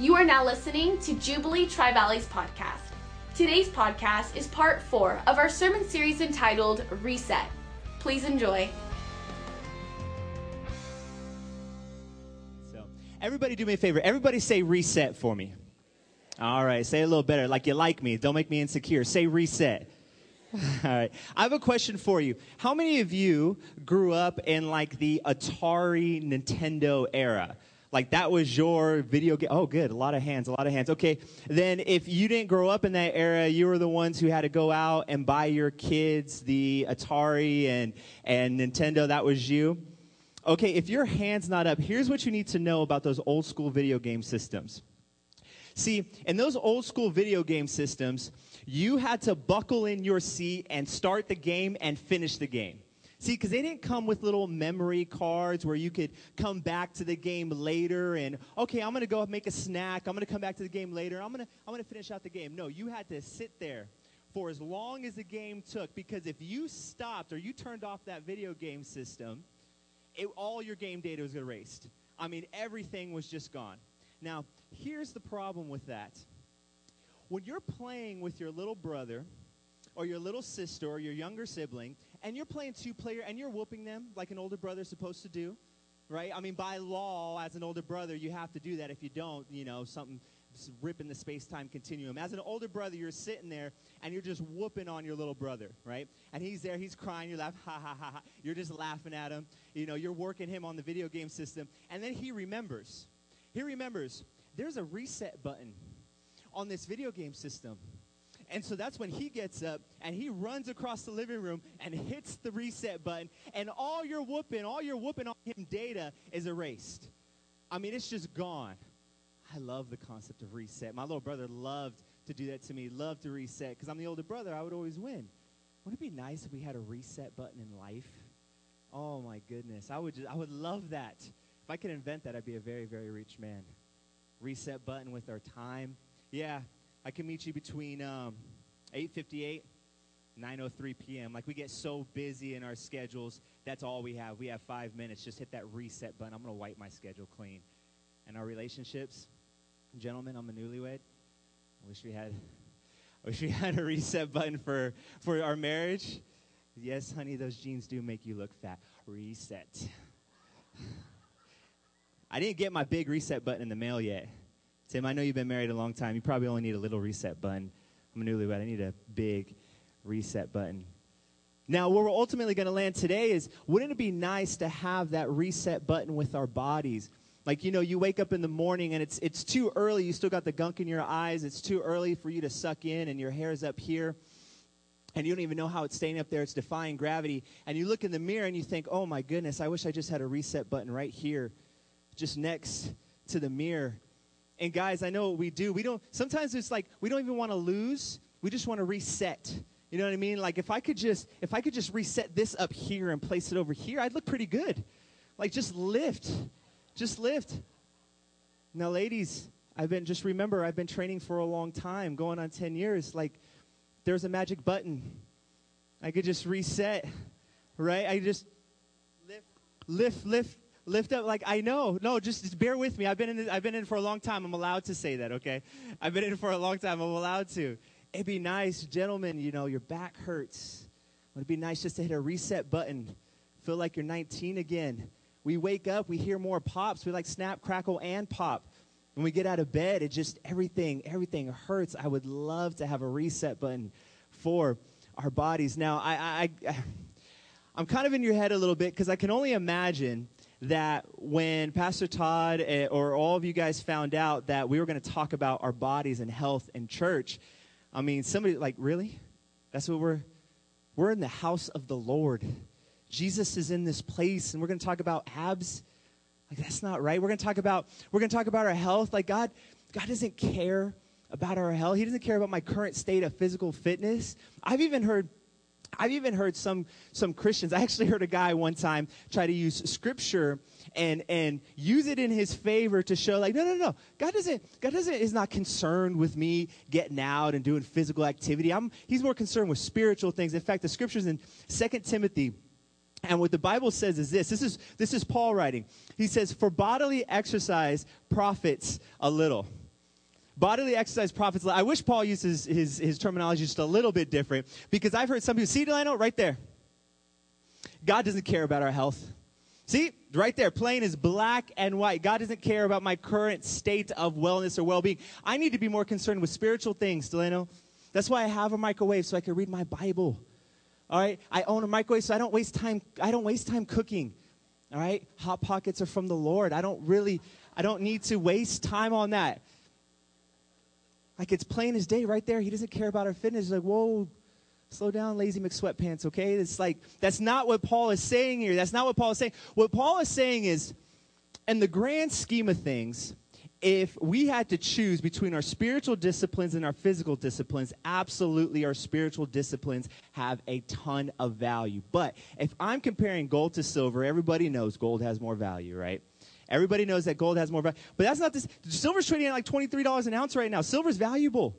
You are now listening to Jubilee Tri Valleys podcast. Today's podcast is part four of our sermon series entitled Reset. Please enjoy. So, everybody do me a favor. Everybody say reset for me. All right, say a little better, like you like me. Don't make me insecure. Say reset. All right. I have a question for you. How many of you grew up in like the Atari Nintendo era? Like that was your video game. Oh, good. A lot of hands, a lot of hands. Okay. Then if you didn't grow up in that era, you were the ones who had to go out and buy your kids the Atari and, and Nintendo. That was you. Okay. If your hand's not up, here's what you need to know about those old school video game systems. See, in those old school video game systems, you had to buckle in your seat and start the game and finish the game. See, because they didn't come with little memory cards where you could come back to the game later and, okay, I'm going to go make a snack. I'm going to come back to the game later. I'm going to I'm going to finish out the game. No, you had to sit there for as long as the game took because if you stopped or you turned off that video game system, it, all your game data was erased. I mean, everything was just gone. Now, here's the problem with that. When you're playing with your little brother, or your little sister or your younger sibling, and you're playing two player and you're whooping them like an older brother is supposed to do, right? I mean, by law, as an older brother, you have to do that. If you don't, you know, something ripping the space time continuum. As an older brother, you're sitting there and you're just whooping on your little brother, right? And he's there, he's crying, you're laughing, ha ha ha ha. You're just laughing at him. You know, you're working him on the video game system. And then he remembers. He remembers there's a reset button on this video game system. And so that's when he gets up and he runs across the living room and hits the reset button, and all your whooping, all your whooping on him data is erased. I mean, it's just gone. I love the concept of reset. My little brother loved to do that to me, loved to reset, because I'm the older brother, I would always win. Wouldn't it be nice if we had a reset button in life? Oh my goodness. I would just, I would love that. If I could invent that, I'd be a very, very rich man. Reset button with our time. Yeah, I can meet you between um, 8:58, 9:03 p.m. Like we get so busy in our schedules, that's all we have. We have five minutes. Just hit that reset button. I'm gonna wipe my schedule clean. And our relationships, gentlemen, I'm a newlywed. I wish we had, I wish we had a reset button for for our marriage. Yes, honey, those jeans do make you look fat. Reset. I didn't get my big reset button in the mail yet. Tim, I know you've been married a long time. You probably only need a little reset button. I'm a newlywed. I need a big reset button. Now, where we're ultimately going to land today is wouldn't it be nice to have that reset button with our bodies? Like, you know, you wake up in the morning and it's, it's too early. You still got the gunk in your eyes. It's too early for you to suck in, and your hair's up here. And you don't even know how it's staying up there. It's defying gravity. And you look in the mirror and you think, oh my goodness, I wish I just had a reset button right here, just next to the mirror. And guys, I know what we do. We don't, sometimes it's like we don't even want to lose. We just want to reset. You know what I mean? Like if I could just, if I could just reset this up here and place it over here, I'd look pretty good. Like just lift, just lift. Now, ladies, I've been, just remember, I've been training for a long time, going on 10 years. Like there's a magic button. I could just reset, right? I just lift, lift, lift, lift up like i know. No just, just bear with me. I've been in it, i've been in for a long time. I'm allowed to say that okay? I've been in for a long time. I'm allowed to. It'd be nice gentlemen you know your back hurts. Would it'd be nice just to hit a reset button? Feel like you're 19 again. We wake up we hear more pops. We like snap crackle and pop. When we get out of bed it just everything everything hurts. I would love to have a reset button for our bodies. Now i i, I i'm kind of in your head a little bit because i can only imagine that when Pastor Todd eh, or all of you guys found out that we were going to talk about our bodies and health in church, I mean, somebody like, really? That's what we're, we're in the house of the Lord. Jesus is in this place, and we're going to talk about abs. Like, that's not right. We're going to talk about, we're going to talk about our health. Like, God, God doesn't care about our health. He doesn't care about my current state of physical fitness. I've even heard I've even heard some some Christians. I actually heard a guy one time try to use scripture and and use it in his favor to show like no no no God doesn't God doesn't is not concerned with me getting out and doing physical activity. I'm he's more concerned with spiritual things. In fact, the scriptures in Second Timothy and what the Bible says is this. This is this is Paul writing. He says for bodily exercise profits a little bodily exercise profits. I wish Paul uses his, his terminology just a little bit different because I've heard some people, see, Delano, right there. God doesn't care about our health. See, right there, plain is black and white. God doesn't care about my current state of wellness or well being. I need to be more concerned with spiritual things, Delano. That's why I have a microwave so I can read my Bible. All right, I own a microwave so I don't waste time. I don't waste time cooking. All right, hot pockets are from the Lord. I don't really, I don't need to waste time on that. Like it's plain as day right there. He doesn't care about our fitness. He's like, whoa, slow down, lazy McSweatpants, okay? It's like, that's not what Paul is saying here. That's not what Paul is saying. What Paul is saying is, in the grand scheme of things, if we had to choose between our spiritual disciplines and our physical disciplines, absolutely our spiritual disciplines have a ton of value. But if I'm comparing gold to silver, everybody knows gold has more value, right? Everybody knows that gold has more value. But that's not this. Silver's trading at like $23 an ounce right now. Silver's valuable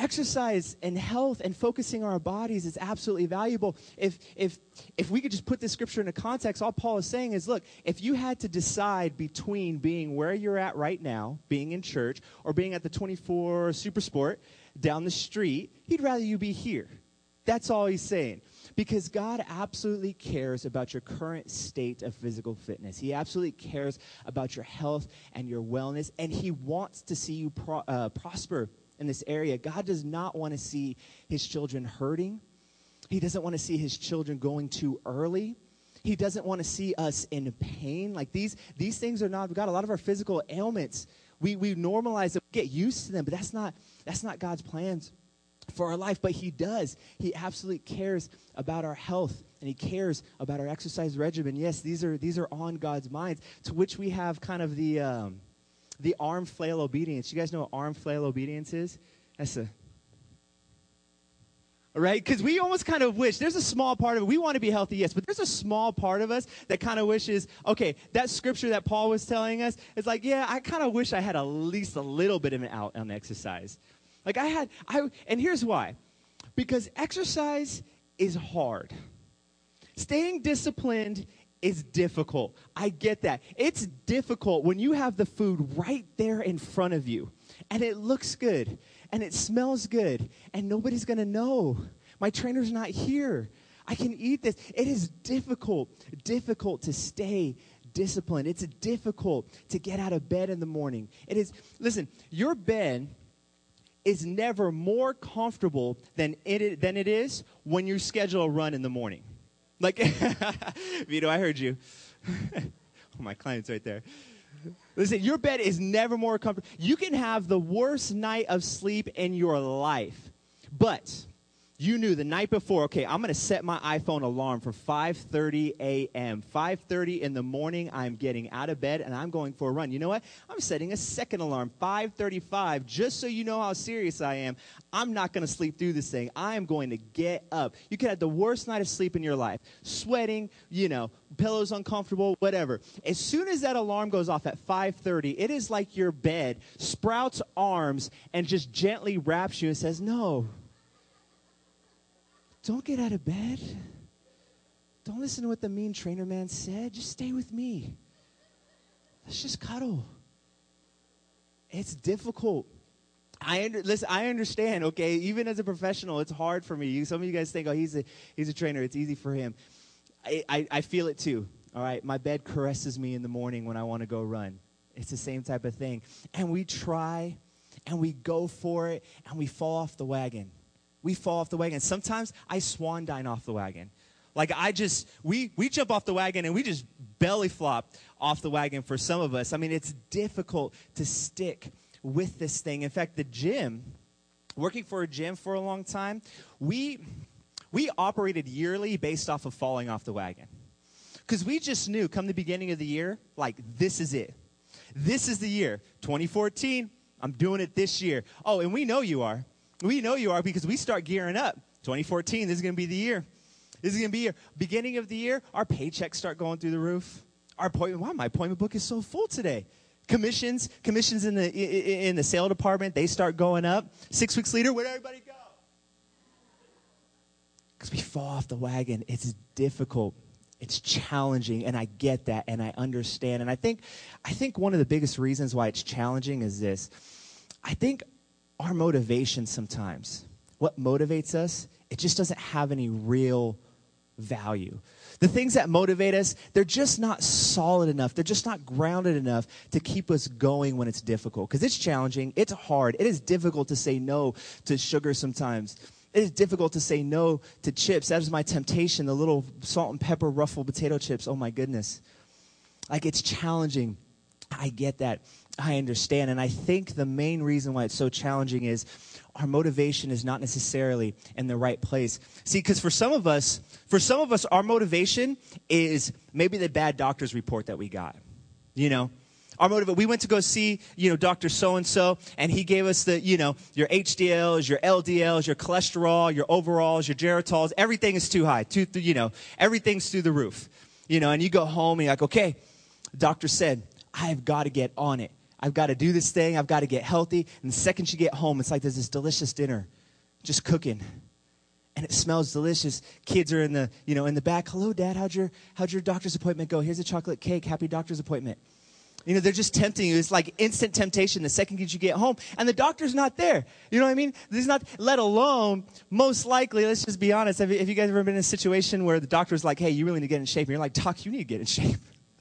exercise and health and focusing our bodies is absolutely valuable. If, if, if we could just put this scripture into context, all Paul is saying is look, if you had to decide between being where you're at right now, being in church, or being at the 24 Super Sport down the street, he'd rather you be here. That's all he's saying. Because God absolutely cares about your current state of physical fitness. He absolutely cares about your health and your wellness, and He wants to see you pro- uh, prosper in this area. God does not want to see his children hurting. He doesn't want to see his children going too early. He doesn't want to see us in pain. Like these, these things are not, got a lot of our physical ailments. We, we normalize them, get used to them, but that's not, that's not God's plans for our life. But He does. He absolutely cares about our health and He cares about our exercise regimen. Yes, these are, these are on God's minds, to which we have kind of the, um, the arm flail obedience. You guys know what arm flail obedience is? That's a right? Because we almost kind of wish there's a small part of it. We want to be healthy, yes, but there's a small part of us that kind of wishes, okay, that scripture that Paul was telling us is like, yeah, I kind of wish I had at least a little bit of an out on exercise. Like I had, I, and here's why, because exercise is hard. Staying disciplined is difficult. I get that. It's difficult when you have the food right there in front of you and it looks good and it smells good and nobody's going to know. My trainer's not here. I can eat this. It is difficult, difficult to stay disciplined. It's difficult to get out of bed in the morning. It is, listen, your bed is never more comfortable than it, than it is when you schedule a run in the morning. Like, Vito, I heard you. oh, my client's right there. Listen, your bed is never more comfortable. You can have the worst night of sleep in your life, but you knew the night before okay i'm going to set my iphone alarm for 5.30 a.m 5.30 in the morning i'm getting out of bed and i'm going for a run. You know what? I'm setting a second alarm 5.35 just so you know how serious i am. I'm not going to sleep through this thing. I am going to get up. You could have the worst night of sleep in your life. Sweating you know pillows uncomfortable whatever. As soon as that alarm goes off at 5.30 it is like your bed sprouts arms and just gently wraps you and says no don't get out of bed. Don't listen to what the mean trainer man said. Just stay with me. Let's just cuddle. It's difficult. I under, listen. I understand. Okay, even as a professional, it's hard for me. Some of you guys think, "Oh, he's a he's a trainer. It's easy for him." I, I, I feel it too. All right, my bed caresses me in the morning when I want to go run. It's the same type of thing, and we try, and we go for it, and we fall off the wagon we fall off the wagon. Sometimes I swan dine off the wagon. Like I just we we jump off the wagon and we just belly flop off the wagon for some of us. I mean, it's difficult to stick with this thing. In fact, the gym, working for a gym for a long time, we we operated yearly based off of falling off the wagon. Cuz we just knew come the beginning of the year, like this is it. This is the year. 2014, I'm doing it this year. Oh, and we know you are. We know you are because we start gearing up. 2014, this is going to be the year. This is going to be year. Beginning of the year, our paychecks start going through the roof. Our appointment, wow, my appointment book is so full today. Commissions, commissions in the in the sale department, they start going up. Six weeks later, where'd everybody go? Because we fall off the wagon. It's difficult. It's challenging, and I get that, and I understand. And I think, I think one of the biggest reasons why it's challenging is this I think our motivation sometimes, what motivates us, it just doesn't have any real value. The things that motivate us, they're just not solid enough. They're just not grounded enough to keep us going when it's difficult. Because it's challenging, it's hard, it is difficult to say no to sugar sometimes. It is difficult to say no to chips. That is my temptation, the little salt and pepper ruffled potato chips. Oh my goodness. Like it's challenging. I get that. I understand. And I think the main reason why it's so challenging is our motivation is not necessarily in the right place. See, because for some of us, for some of us, our motivation is maybe the bad doctor's report that we got. You know, our motive, we went to go see, you know, Dr. So-and-so, and he gave us the, you know, your HDLs, your LDLs, your cholesterol, your overalls, your geratols, everything is too high, too, you know, everything's through the roof. You know, and you go home and you're like, okay, doctor said, I've got to get on it. I've got to do this thing. I've got to get healthy. And the second you get home, it's like there's this delicious dinner just cooking. And it smells delicious. Kids are in the, you know, in the back. Hello, Dad. How'd your, how'd your doctor's appointment go? Here's a chocolate cake. Happy doctor's appointment. You know, they're just tempting you. It's like instant temptation the second you get home. And the doctor's not there. You know what I mean? He's not, let alone, most likely, let's just be honest. Have you, have you guys ever been in a situation where the doctor's like, hey, you really need to get in shape? And you're like, Doc, you need to get in shape.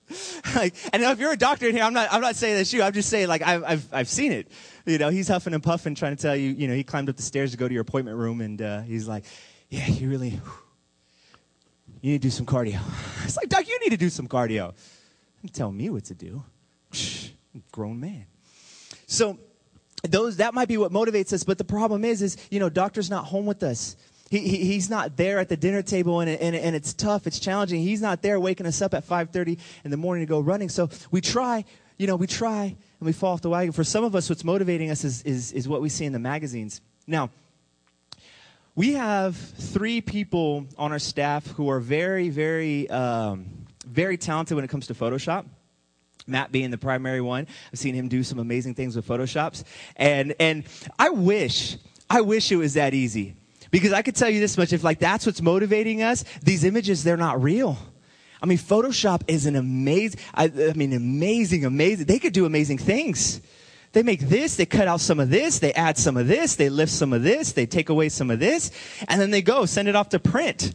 like, and if you're a doctor in here, I'm not, I'm not saying that's you. I'm just saying, like, I've, I've, I've seen it. You know, he's huffing and puffing, trying to tell you, you know, he climbed up the stairs to go to your appointment room, and uh, he's like, yeah, you really, you need to do some cardio. It's like, Doc, you need to do some cardio. Don't tell me what to do. Grown man. So, those, that might be what motivates us, but the problem is, is, you know, doctor's not home with us. He, he, he's not there at the dinner table and, and, and it's tough it's challenging he's not there waking us up at 5.30 in the morning to go running so we try you know we try and we fall off the wagon for some of us what's motivating us is, is, is what we see in the magazines now we have three people on our staff who are very very um, very talented when it comes to photoshop Matt being the primary one. I've seen him do some amazing things with Photoshops. And, and I wish, I wish it was that easy. Because I could tell you this much if, like, that's what's motivating us, these images, they're not real. I mean, Photoshop is an amazing, I, I mean, amazing, amazing. They could do amazing things. They make this, they cut out some of this, they add some of this, they lift some of this, they take away some of this, and then they go send it off to print.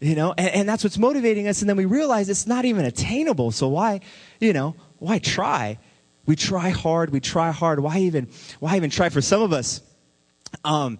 You know, and, and that's what's motivating us. And then we realize it's not even attainable. So why, you know, why try? We try hard, we try hard. Why even, why even try? For some of us, um,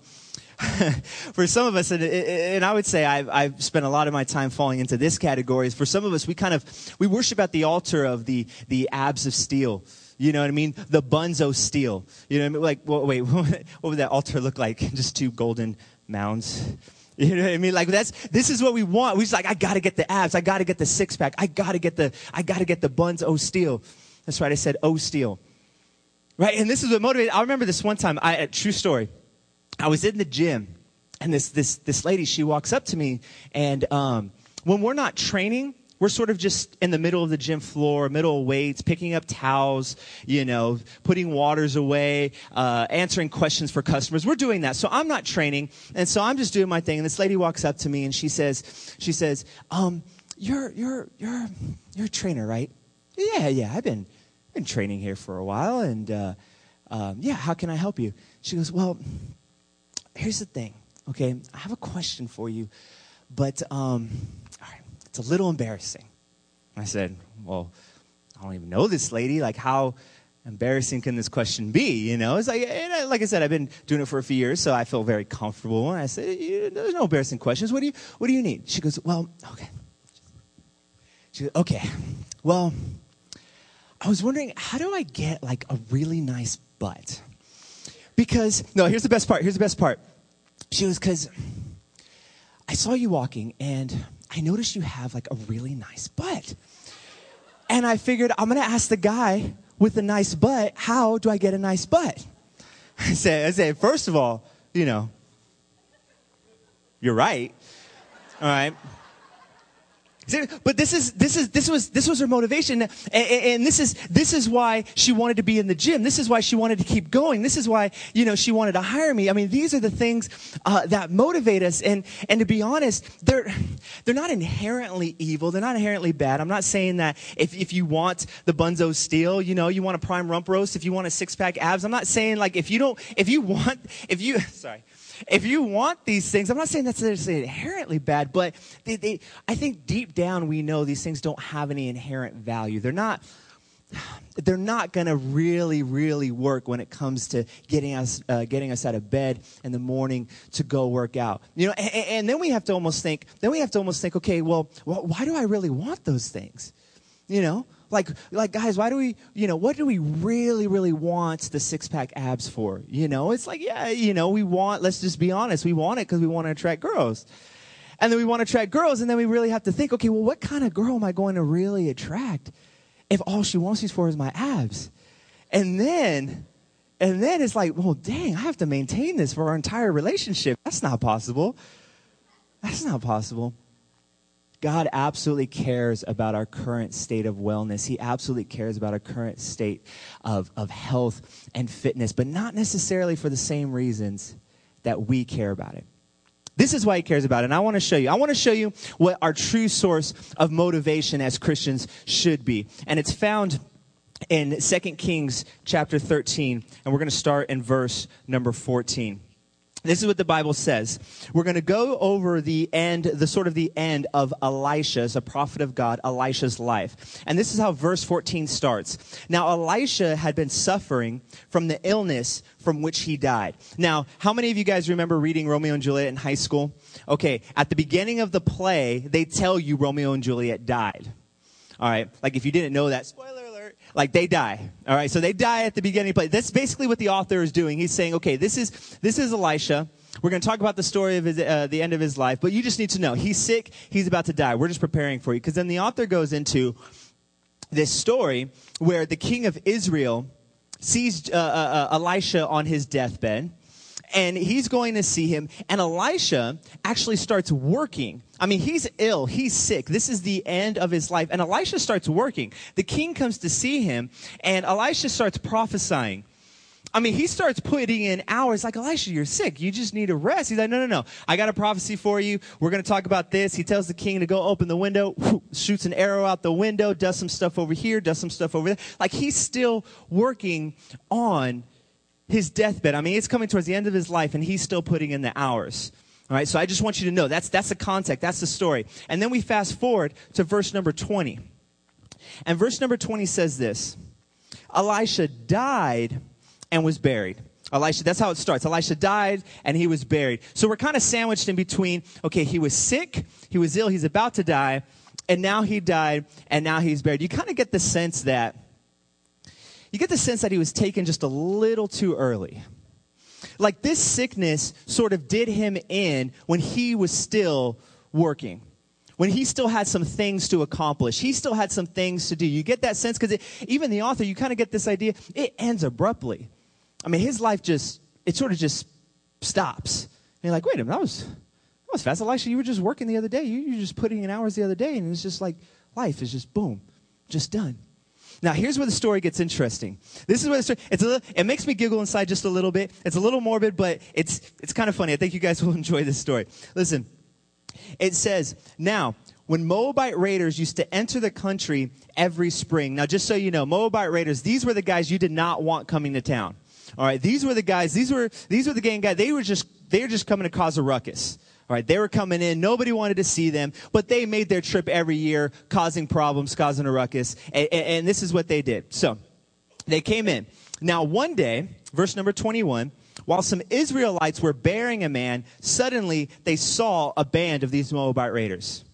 for some of us, and, and I would say I've, I've, spent a lot of my time falling into this category. For some of us, we kind of we worship at the altar of the the abs of steel. You know what I mean? The buns of steel. You know what I mean? Like, well, wait, what would that altar look like? Just two golden mounds. You know what I mean? Like that's this is what we want. We just like I got to get the abs. I got to get the six pack. I got to get the I got to get the buns. Oh steel. That's right. I said oh steel. Right. And this is what motivated. I remember this one time. I true story. I was in the gym, and this this this lady she walks up to me, and um, when we're not training, we're sort of just in the middle of the gym floor, middle of weights, picking up towels, you know, putting waters away, uh, answering questions for customers. We're doing that. So I'm not training, and so I'm just doing my thing. And this lady walks up to me and she says, she says, um, "You're you're you're you're a trainer, right?" Yeah, yeah. I've been been training here for a while, and uh, um, yeah. How can I help you? She goes, "Well." Here's the thing, okay? I have a question for you, but um, it's a little embarrassing. I said, well, I don't even know this lady. Like, how embarrassing can this question be? You know, it's like, I, like I said, I've been doing it for a few years, so I feel very comfortable. And I said, there's no embarrassing questions. What do you, what do you need? She goes, well, okay. She goes, okay. Well, I was wondering, how do I get like a really nice butt? Because, no, here's the best part. Here's the best part. She was, because I saw you walking and I noticed you have like a really nice butt. And I figured I'm going to ask the guy with a nice butt, how do I get a nice butt? I said, I said, first of all, you know, you're right. All right. But this is this is this was this was her motivation, and, and, this is this is why she wanted to be in the gym. This is why she wanted to keep going. This is why you know she wanted to hire me. I mean, these are the things uh, that motivate us. And and to be honest, they're they're not inherently evil. They're not inherently bad. I'm not saying that if if you want the Buns of Steel, you know, you want a prime rump roast, if you want a six pack abs. I'm not saying like if you don't if you want if you sorry if you want these things, I'm not saying that's inherently bad, but they, they, I think deep down we know these things don't have any inherent value. They're not, they're not going to really, really work when it comes to getting us, uh, getting us out of bed in the morning to go work out. You know, and, and, then we have to almost think, then we have to almost think, okay, well, why do I really want those things? You know, like, like guys, why do we, you know, what do we really, really want the six pack abs for? You know, it's like, yeah, you know, we want, let's just be honest, we want it because we want to attract girls. And then we want to attract girls, and then we really have to think, okay, well, what kind of girl am I going to really attract if all she wants these for is my abs? And then, and then it's like, well, dang, I have to maintain this for our entire relationship. That's not possible. That's not possible. God absolutely cares about our current state of wellness. He absolutely cares about our current state of, of health and fitness, but not necessarily for the same reasons that we care about it. This is why he cares about it. And I want to show you. I want to show you what our true source of motivation as Christians should be. And it's found in 2 Kings chapter 13. And we're going to start in verse number 14. This is what the Bible says. We're going to go over the end, the sort of the end of Elisha's, a prophet of God, Elisha's life. And this is how verse 14 starts. Now, Elisha had been suffering from the illness from which he died. Now, how many of you guys remember reading Romeo and Juliet in high school? Okay, at the beginning of the play, they tell you Romeo and Juliet died. All right, like if you didn't know that, spoiler like they die. All right, so they die at the beginning. But that's basically what the author is doing. He's saying, okay, this is this is Elisha. We're going to talk about the story of his, uh, the end of his life, but you just need to know he's sick. He's about to die. We're just preparing for you because then the author goes into this story where the king of Israel sees uh, uh, uh Elisha on his deathbed and he's going to see him. And Elisha actually starts working. I mean, he's ill, he's sick. This is the end of his life. And Elisha starts working. The king comes to see him, and Elisha starts prophesying. I mean, he starts putting in hours like, Elisha, you're sick. You just need a rest. He's like, no, no, no. I got a prophecy for you. We're going to talk about this. He tells the king to go open the window, shoots an arrow out the window, does some stuff over here, does some stuff over there. Like he's still working on his deathbed. I mean, it's coming towards the end of his life, and he's still putting in the hours. All right, so I just want you to know that's, that's the context, that's the story. And then we fast forward to verse number 20. And verse number 20 says this Elisha died and was buried. Elisha, that's how it starts. Elisha died and he was buried. So we're kind of sandwiched in between, okay, he was sick, he was ill, he's about to die, and now he died, and now he's buried. You kind of get the sense that you get the sense that he was taken just a little too early. Like this sickness sort of did him in when he was still working. When he still had some things to accomplish, he still had some things to do. You get that sense because even the author, you kind of get this idea, it ends abruptly. I mean, his life just, it sort of just stops. And you're like, wait a minute, that was, that was fast. Elisha, you were just working the other day. You, you were just putting in hours the other day, and it's just like life is just boom, just done. Now, here's where the story gets interesting. This is where the story, it's a little, it makes me giggle inside just a little bit. It's a little morbid, but it's, it's kind of funny. I think you guys will enjoy this story. Listen, it says, now, when Moabite raiders used to enter the country every spring. Now, just so you know, Moabite raiders, these were the guys you did not want coming to town. All right, these were the guys, these were, these were the gang guys. They were just, they were just coming to cause a ruckus. All right, they were coming in. Nobody wanted to see them, but they made their trip every year, causing problems, causing a ruckus. And, and, this is what they did. So they came in. Now, one day, verse number 21, while some Israelites were burying a man, suddenly they saw a band of these Moabite raiders.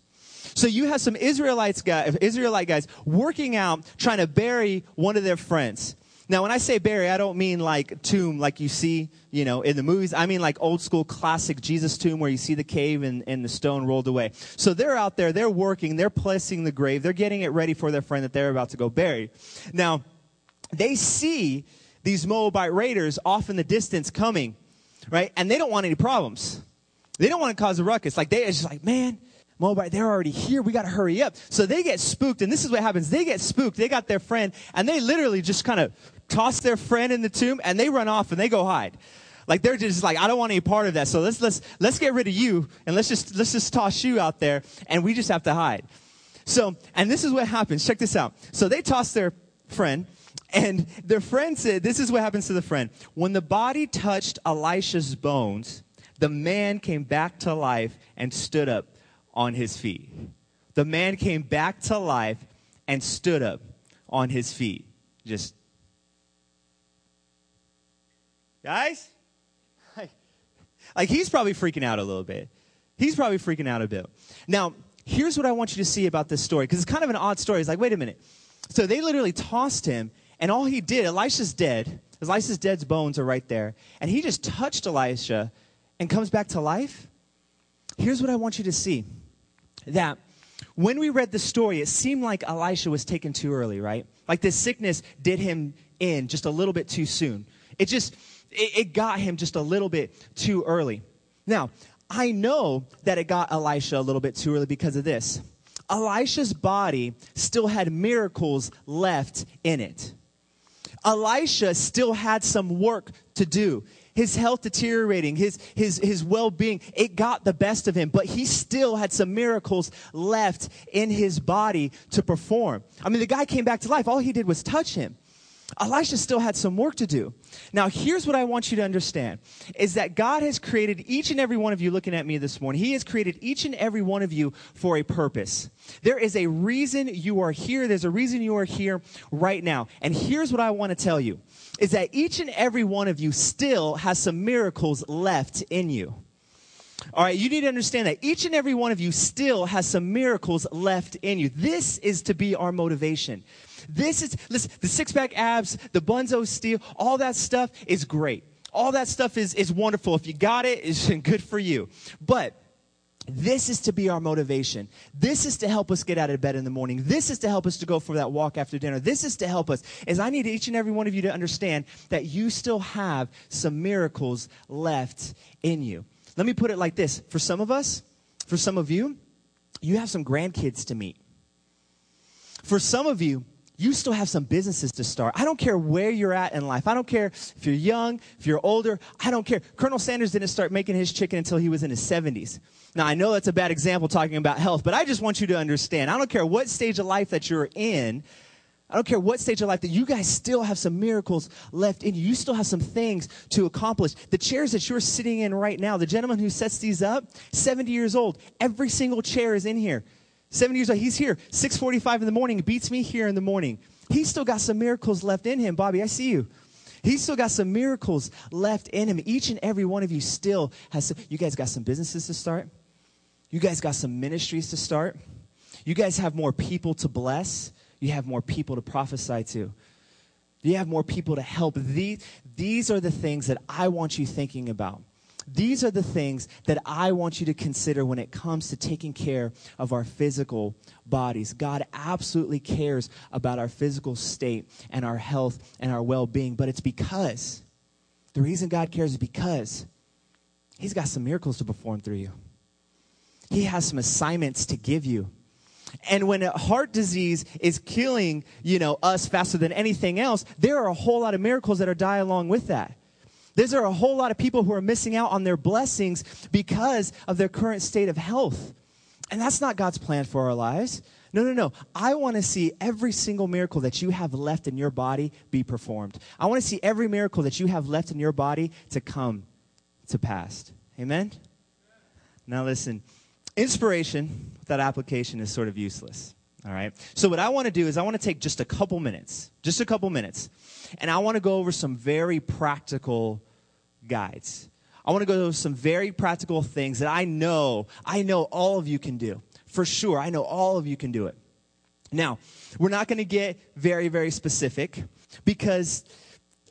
So you have some Israelites guy, Israelite guys working out, trying to bury one of their friends. Now, when I say bury, I don't mean like tomb like you see, you know, in the movies. I mean like old school classic Jesus tomb where you see the cave and, and the stone rolled away. So they're out there, they're working, they're placing the grave, they're getting it ready for their friend that they're about to go bury. Now, they see these Moabite raiders off in the distance coming, right? And they don't want any problems. They don't want to cause a ruckus. Like they, it's just like, man, Moabite, they're already here. We got to hurry up. So they get spooked, and this is what happens. They get spooked. They got their friend, and they literally just kind of toss their friend in the tomb, and they run off and they go hide. Like they're just like, I don't want any part of that. So let's let's let's get rid of you, and let's just let's just toss you out there, and we just have to hide. So, and this is what happens. Check this out. So they toss their friend, and their friend said, This is what happens to the friend. When the body touched Elisha's bones, the man came back to life and stood up on his feet. The man came back to life and stood up on his feet. Just, guys? Like, like he's probably freaking out a little bit. He's probably freaking out a bit. Now, here's what I want you to see about this story, because it's kind of an odd story. It's like, wait a minute. So they literally tossed him, and all he did, Elisha's dead. Elisha's dead's bones are right there. And he just touched Elisha and comes back to life. Here's what I want you to see that when we read the story, it seemed like Elisha was taken too early, right? Like this sickness did him in just a little bit too soon. It just, it, it got him just a little bit too early. Now, I know that it got Elisha a little bit too early because of this. Elisha's body still had miracles left in it. Elisha still had some work to do. His health deteriorating, his, his, his well being, it got the best of him, but he still had some miracles left in his body to perform. I mean, the guy came back to life. All he did was touch him. Elisha still had some work to do. Now, here's what I want you to understand is that God has created each and every one of you looking at me this morning. He has created each and every one of you for a purpose. There is a reason you are here. There's a reason you are here right now. And here's what I want to tell you is that each and every one of you still has some miracles left in you. All right, you need to understand that each and every one of you still has some miracles left in you. This is to be our motivation. This is, listen, the six pack abs, the Buns of Steel, all that stuff is great. All that stuff is, is wonderful. If you got it, it's good for you. But this is to be our motivation. This is to help us get out of bed in the morning. This is to help us to go for that walk after dinner. This is to help us. Is I need each and every one of you to understand that you still have some miracles left in you. Let me put it like this. For some of us, for some of you, you have some grandkids to meet. For some of you, you still have some businesses to start. I don't care where you're at in life. I don't care if you're young, if you're older. I don't care. Colonel Sanders didn't start making his chicken until he was in his 70s. Now, I know that's a bad example talking about health, but I just want you to understand. I don't care what stage of life that you're in. I don't care what stage of life that you guys still have some miracles left in you. You still have some things to accomplish. The chairs that you're sitting in right now, the gentleman who sets these up, 70 years old, every single chair is in here. 70 years old. He's here. 6:45 in the morning. Beats me here in the morning. He's still got some miracles left in him. Bobby, I see you. He's still got some miracles left in him. Each and every one of you still has. Some, you guys got some businesses to start. You guys got some ministries to start. You guys have more people to bless. You have more people to prophesy to. You have more people to help. These, these are the things that I want you thinking about. These are the things that I want you to consider when it comes to taking care of our physical bodies. God absolutely cares about our physical state and our health and our well being, but it's because the reason God cares is because He's got some miracles to perform through you, He has some assignments to give you. And when heart disease is killing, you know, us faster than anything else, there are a whole lot of miracles that are die along with that. There's a whole lot of people who are missing out on their blessings because of their current state of health. And that's not God's plan for our lives. No, no, no. I want to see every single miracle that you have left in your body be performed. I want to see every miracle that you have left in your body to come to pass. Amen? Now, listen inspiration without application is sort of useless. All right? So, what I want to do is I want to take just a couple minutes, just a couple minutes, and I want to go over some very practical guides. I want to go over some very practical things that I know, I know all of you can do. For sure, I know all of you can do it. Now, we're not going to get very, very specific because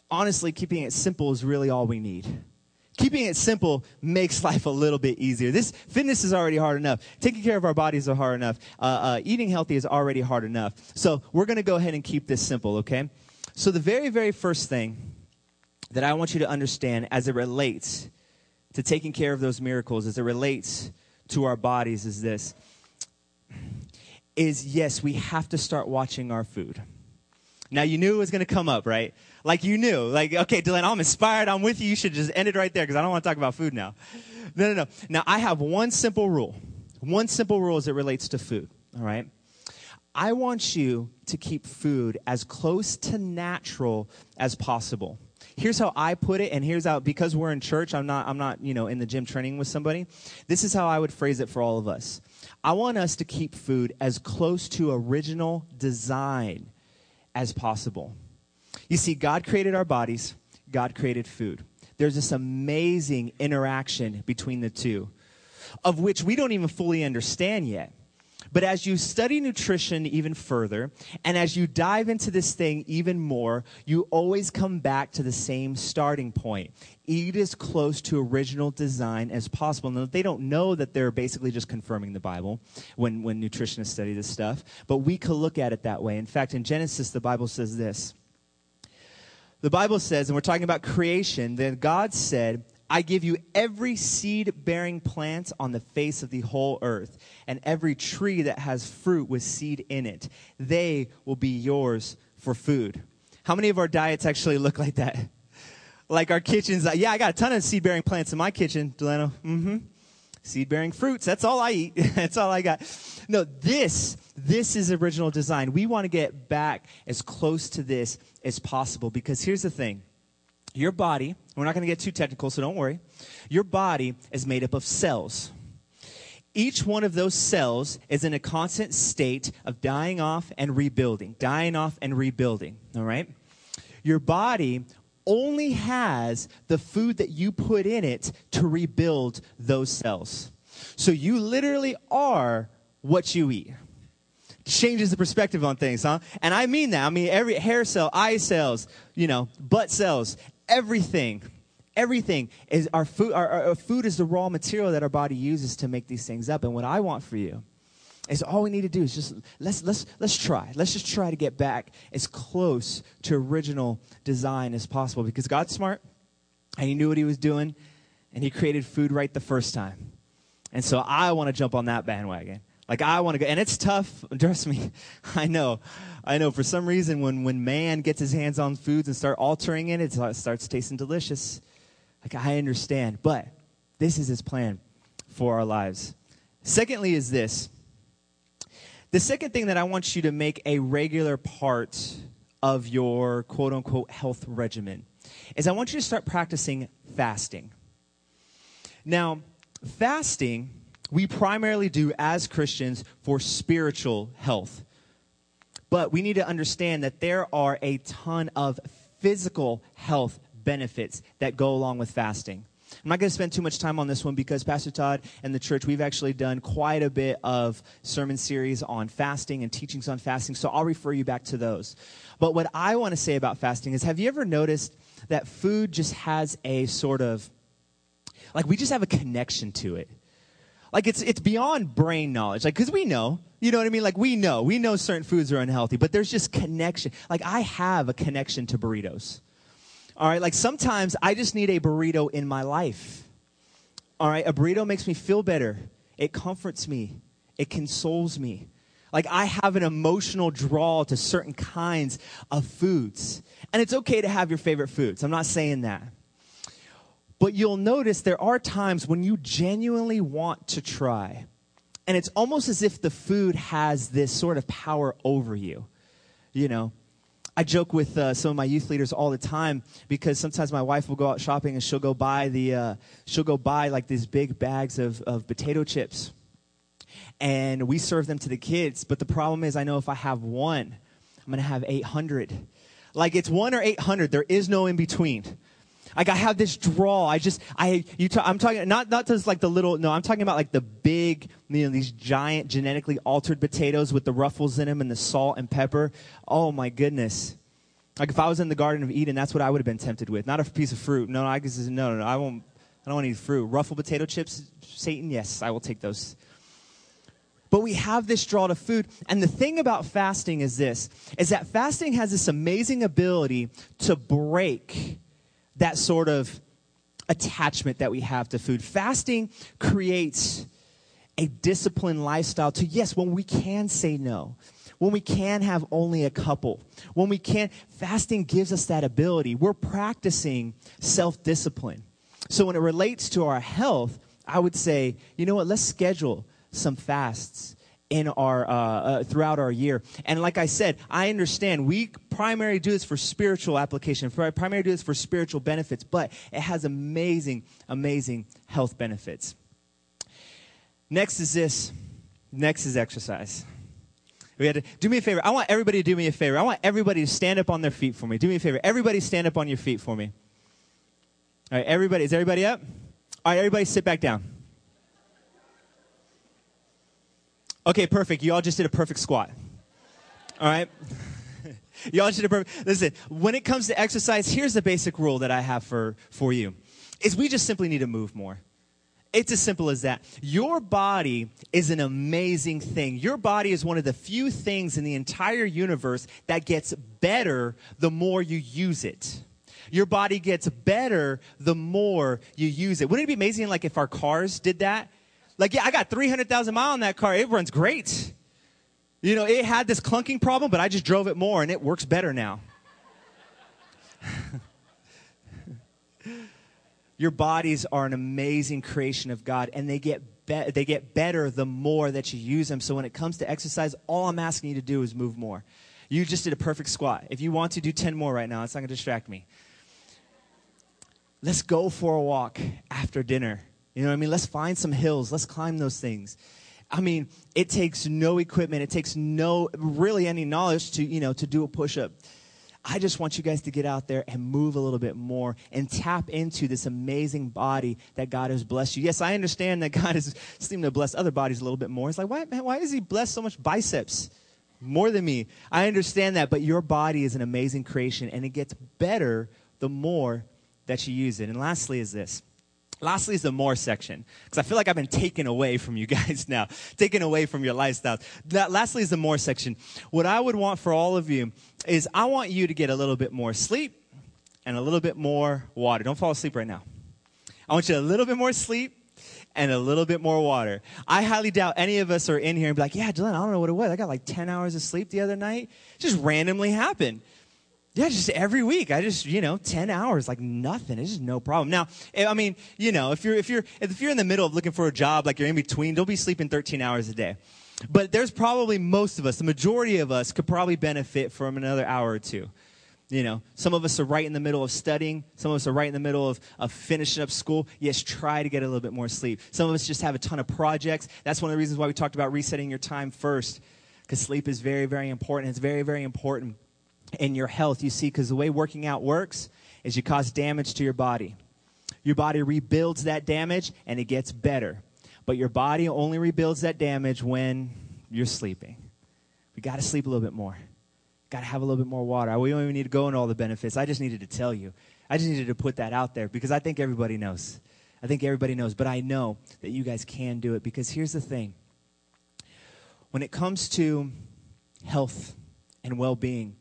honestly, keeping it simple is really all we need. Keeping it simple makes life a little bit easier. This fitness is already hard enough. Taking care of our bodies are hard enough. Uh, uh, eating healthy is already hard enough. So we're going to go ahead and keep this simple, okay? So the very, very first thing that I want you to understand as it relates to taking care of those miracles, as it relates to our bodies, is this: is yes, we have to start watching our food. Now, you knew it was going to come up, right? Like, you knew. Like, okay, Delano, I'm inspired. I'm with you. You should just end it right there because I don't want to talk about food now. No, no, no. Now, I have one simple rule. One simple rule as it relates to food, all right? I want you to keep food as close to natural as possible. Here's how I put it, and here's how because we're in church, I'm not I'm not, you know, in the gym training with somebody. This is how I would phrase it for all of us. I want us to keep food as close to original design as possible. You see, God created our bodies, God created food. There's this amazing interaction between the two, of which we don't even fully understand yet. But as you study nutrition even further, and as you dive into this thing even more, you always come back to the same starting point. Eat as close to original design as possible. Now, they don't know that they're basically just confirming the Bible when, when nutritionists study this stuff, but we could look at it that way. In fact, in Genesis, the Bible says this. The Bible says, and we're talking about creation, that God said, I give you every seed bearing plant on the face of the whole earth, and every tree that has fruit with seed in it. They will be yours for food. How many of our diets actually look like that? Like our kitchens, uh, yeah, I got a ton of seed bearing plants in my kitchen, Delano. Mm hmm. Seed bearing fruits, that's all I eat. that's all I got. No, this, this is original design. We want to get back as close to this as possible because here's the thing your body, we're not going to get too technical, so don't worry. Your body is made up of cells. Each one of those cells is in a constant state of dying off and rebuilding, dying off and rebuilding, all right? Your body only has the food that you put in it to rebuild those cells. So you literally are what you eat changes the perspective on things, huh? And I mean that. I mean every hair cell, eye cells, you know, butt cells, everything everything is our food our, our, food is the raw material that our body uses to make these things up. And what i want for you is all we need to do is just let's let's let's try. Let's just try to get back as close to original design as possible. Because god's smart and he knew what he was doing and he created food right the first time. And so i want to jump on that bandwagon like I want to go, and it's tough. Trust me, I know, I know. For some reason, when when man gets his hands on foods and start altering it, it starts tasting delicious. Like I understand, but this is his plan for our lives. Secondly, is this. The second thing that I want you to make a regular part of your quote unquote health regimen is I want you to start practicing fasting. Now, fasting we primarily do as Christians for spiritual health. But we need to understand that there are a ton of physical health benefits that go along with fasting. I'm not going to spend too much time on this one because Pastor Todd and the church, we've actually done quite a bit of sermon series on fasting and teachings on fasting, so I'll refer you back to those. But what I want to say about fasting is have you ever noticed that food just has a sort of, like, we just have a connection to it? Like it's it's beyond brain knowledge. Like because we know, you know what I mean. Like we know, we know certain foods are unhealthy, but there's just connection. Like I have a connection to burritos. All right. Like sometimes I just need a burrito in my life. All right. A burrito makes me feel better. It comforts me. It consoles me. Like I have an emotional draw to certain kinds of foods. And it's okay to have your favorite foods. I'm not saying that. But you'll notice there are times when you genuinely want to try. And it's almost as if the food has this sort of power over you. You know, I joke with uh, some of my youth leaders all the time because sometimes my wife will go out shopping and she'll go buy the uh, she'll go buy like these big bags of, of potato chips, and we serve them to the kids. But the problem is, I know if I have one, I'm gonna have 800. Like it's one or 800. There is no in between. Like I have this draw. I just I you i I'm talking not not just like the little no. I'm talking about like the big you know these giant genetically altered potatoes with the ruffles in them and the salt and pepper. Oh my goodness. Like if I was in the Garden of Eden, that's what I would have been tempted with. Not a piece of fruit. No, I guess no, no, no. I won't. I don't want any fruit. Ruffle potato chips, Satan. Yes, I will take those. But we have this draw to food. And the thing about fasting is this is that fasting has this amazing ability to break that sort of attachment that we have to food. Fasting creates a disciplined lifestyle to, yes, when we can say no, when we can have only a couple, when we can, fasting gives us that ability. We're practicing self discipline. So when it relates to our health, I would say, you know what, let's schedule some fasts in our uh, uh, throughout our year. And like I said, I understand we primarily do this for spiritual application. For primarily do this for spiritual benefits, but it has amazing, amazing health benefits. Next is this. Next is exercise. We had to do me a favor. I want everybody to do me a favor. I want everybody to stand up on their feet for me. Do me a favor. Everybody stand up on your feet for me. All right, everybody. Is everybody up? All right, everybody sit back down. Okay, perfect. You all just did a perfect squat. All right? Y'all just did a perfect. Listen, when it comes to exercise, here's the basic rule that I have for, for you is we just simply need to move more. It's as simple as that. Your body is an amazing thing. Your body is one of the few things in the entire universe that gets better the more you use it. Your body gets better the more you use it. Wouldn't it be amazing like if our cars did that? Like, yeah, I got 300,000 mile on that car. It runs great. You know, it had this clunking problem, but I just drove it more and it works better now. Your bodies are an amazing creation of God and they get be- they get better the more that you use them. So when it comes to exercise, all I'm asking you to do is move more. You just did a perfect squat. If you want to do 10 more right now, it's not going to distract me. Let's go for a walk after dinner. You know what I mean? Let's find some hills. Let's climb those things. I mean, it takes no equipment. It takes no, really any knowledge to, you know, to do a push up. I just want you guys to get out there and move a little bit more and tap into this amazing body that God has blessed you. Yes, I understand that God has seemed to bless other bodies a little bit more. It's like, why, man, why does He bless so much biceps? More than me. I understand that, but your body is an amazing creation and it gets better the more that you use it. And lastly, is this Lastly, is the more section, because I feel like I've been taken away from you guys now, taken away from your lifestyles. That, lastly, is the more section. What I would want for all of you is I want you to get a little bit more sleep and a little bit more water. Don't fall asleep right now. I want you a little bit more sleep and a little bit more water. I highly doubt any of us are in here and be like, yeah, Dylan, I don't know what it was. I got like 10 hours of sleep the other night. It just randomly happened. Yeah, just every week. I just, you know, 10 hours, like nothing. It's just no problem. Now, eh, I mean, you know, if you're, if you're, if you're in the middle of looking for a job, like you're in between, don't be sleeping 13 hours a day. But there's probably most of us, the majority of us could probably benefit from another hour or two. You know, some of us are right in the middle of studying. Some of us are right in the middle of, of finishing up school. Yes, try to get a little bit more sleep. Some of us just have a ton of projects. That's one of the reasons why we talked about resetting your time first, because sleep is very, very important. It's very, very important in your health. You see, because the way working out works is you cause damage to your body. Your body rebuilds that damage and it gets better. But your body only rebuilds that damage when you're sleeping. We got to sleep a little bit more. Got to have a little bit more water. We don't even need to go into all the benefits. I just needed to tell you. I just needed to put that out there because I think everybody knows. I think everybody knows, but I know that you guys can do it because here's the thing. When it comes to health and well being,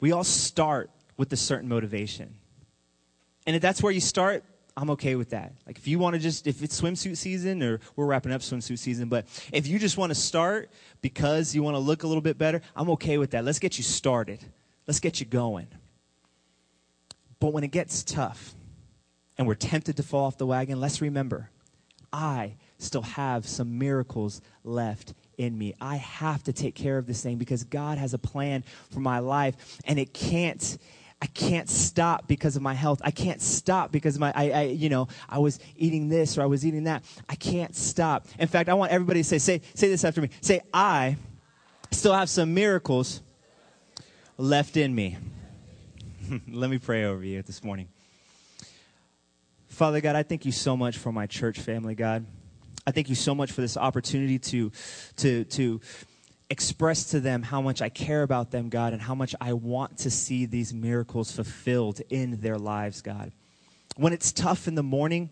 we all start with a certain motivation. And if that's where you start, I'm okay with that. Like if you want to just if it's swimsuit season or we're wrapping up swimsuit season, but if you just want to start because you want to look a little bit better, I'm okay with that. Let's get you started. Let's get you going. But when it gets tough and we're tempted to fall off the wagon, let's remember I still have some miracles left in me. I have to take care of this thing because God has a plan for my life and it can't I can't stop because of my health. I can't stop because my I, I you know, I was eating this or I was eating that. I can't stop. In fact, I want everybody to say say say this after me. Say I still have some miracles left in me. Let me pray over you this morning. Father God, I thank you so much for my church family, God. I thank you so much for this opportunity to, to, to express to them how much I care about them, God, and how much I want to see these miracles fulfilled in their lives, God. When it's tough in the morning,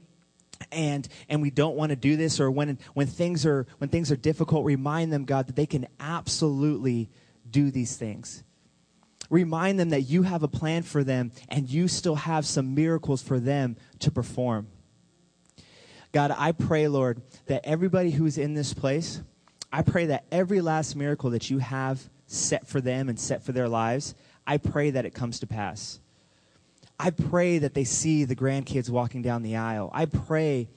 and and we don't want to do this or when when things are when things are difficult remind them god that they can absolutely do these things remind them that you have a plan for them and you still have some miracles for them to perform God, I pray, Lord, that everybody who's in this place, I pray that every last miracle that you have set for them and set for their lives, I pray that it comes to pass. I pray that they see the grandkids walking down the aisle. I pray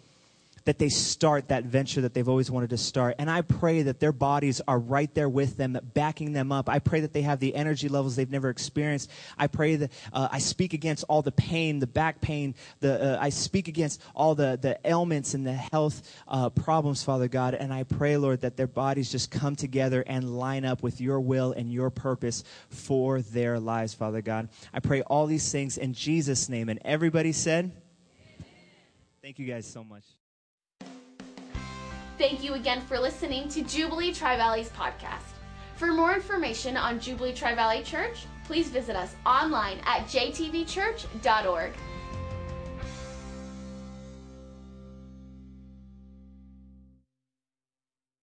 that they start that venture that they've always wanted to start. And I pray that their bodies are right there with them, backing them up. I pray that they have the energy levels they've never experienced. I pray that uh, I speak against all the pain, the back pain. The, uh, I speak against all the, the ailments and the health uh, problems, Father God. And I pray, Lord, that their bodies just come together and line up with your will and your purpose for their lives, Father God. I pray all these things in Jesus' name. And everybody said, Thank you guys so much. Thank you again for listening to Jubilee Tri Valley's podcast. For more information on Jubilee Tri Valley Church, please visit us online at jtvchurch.org.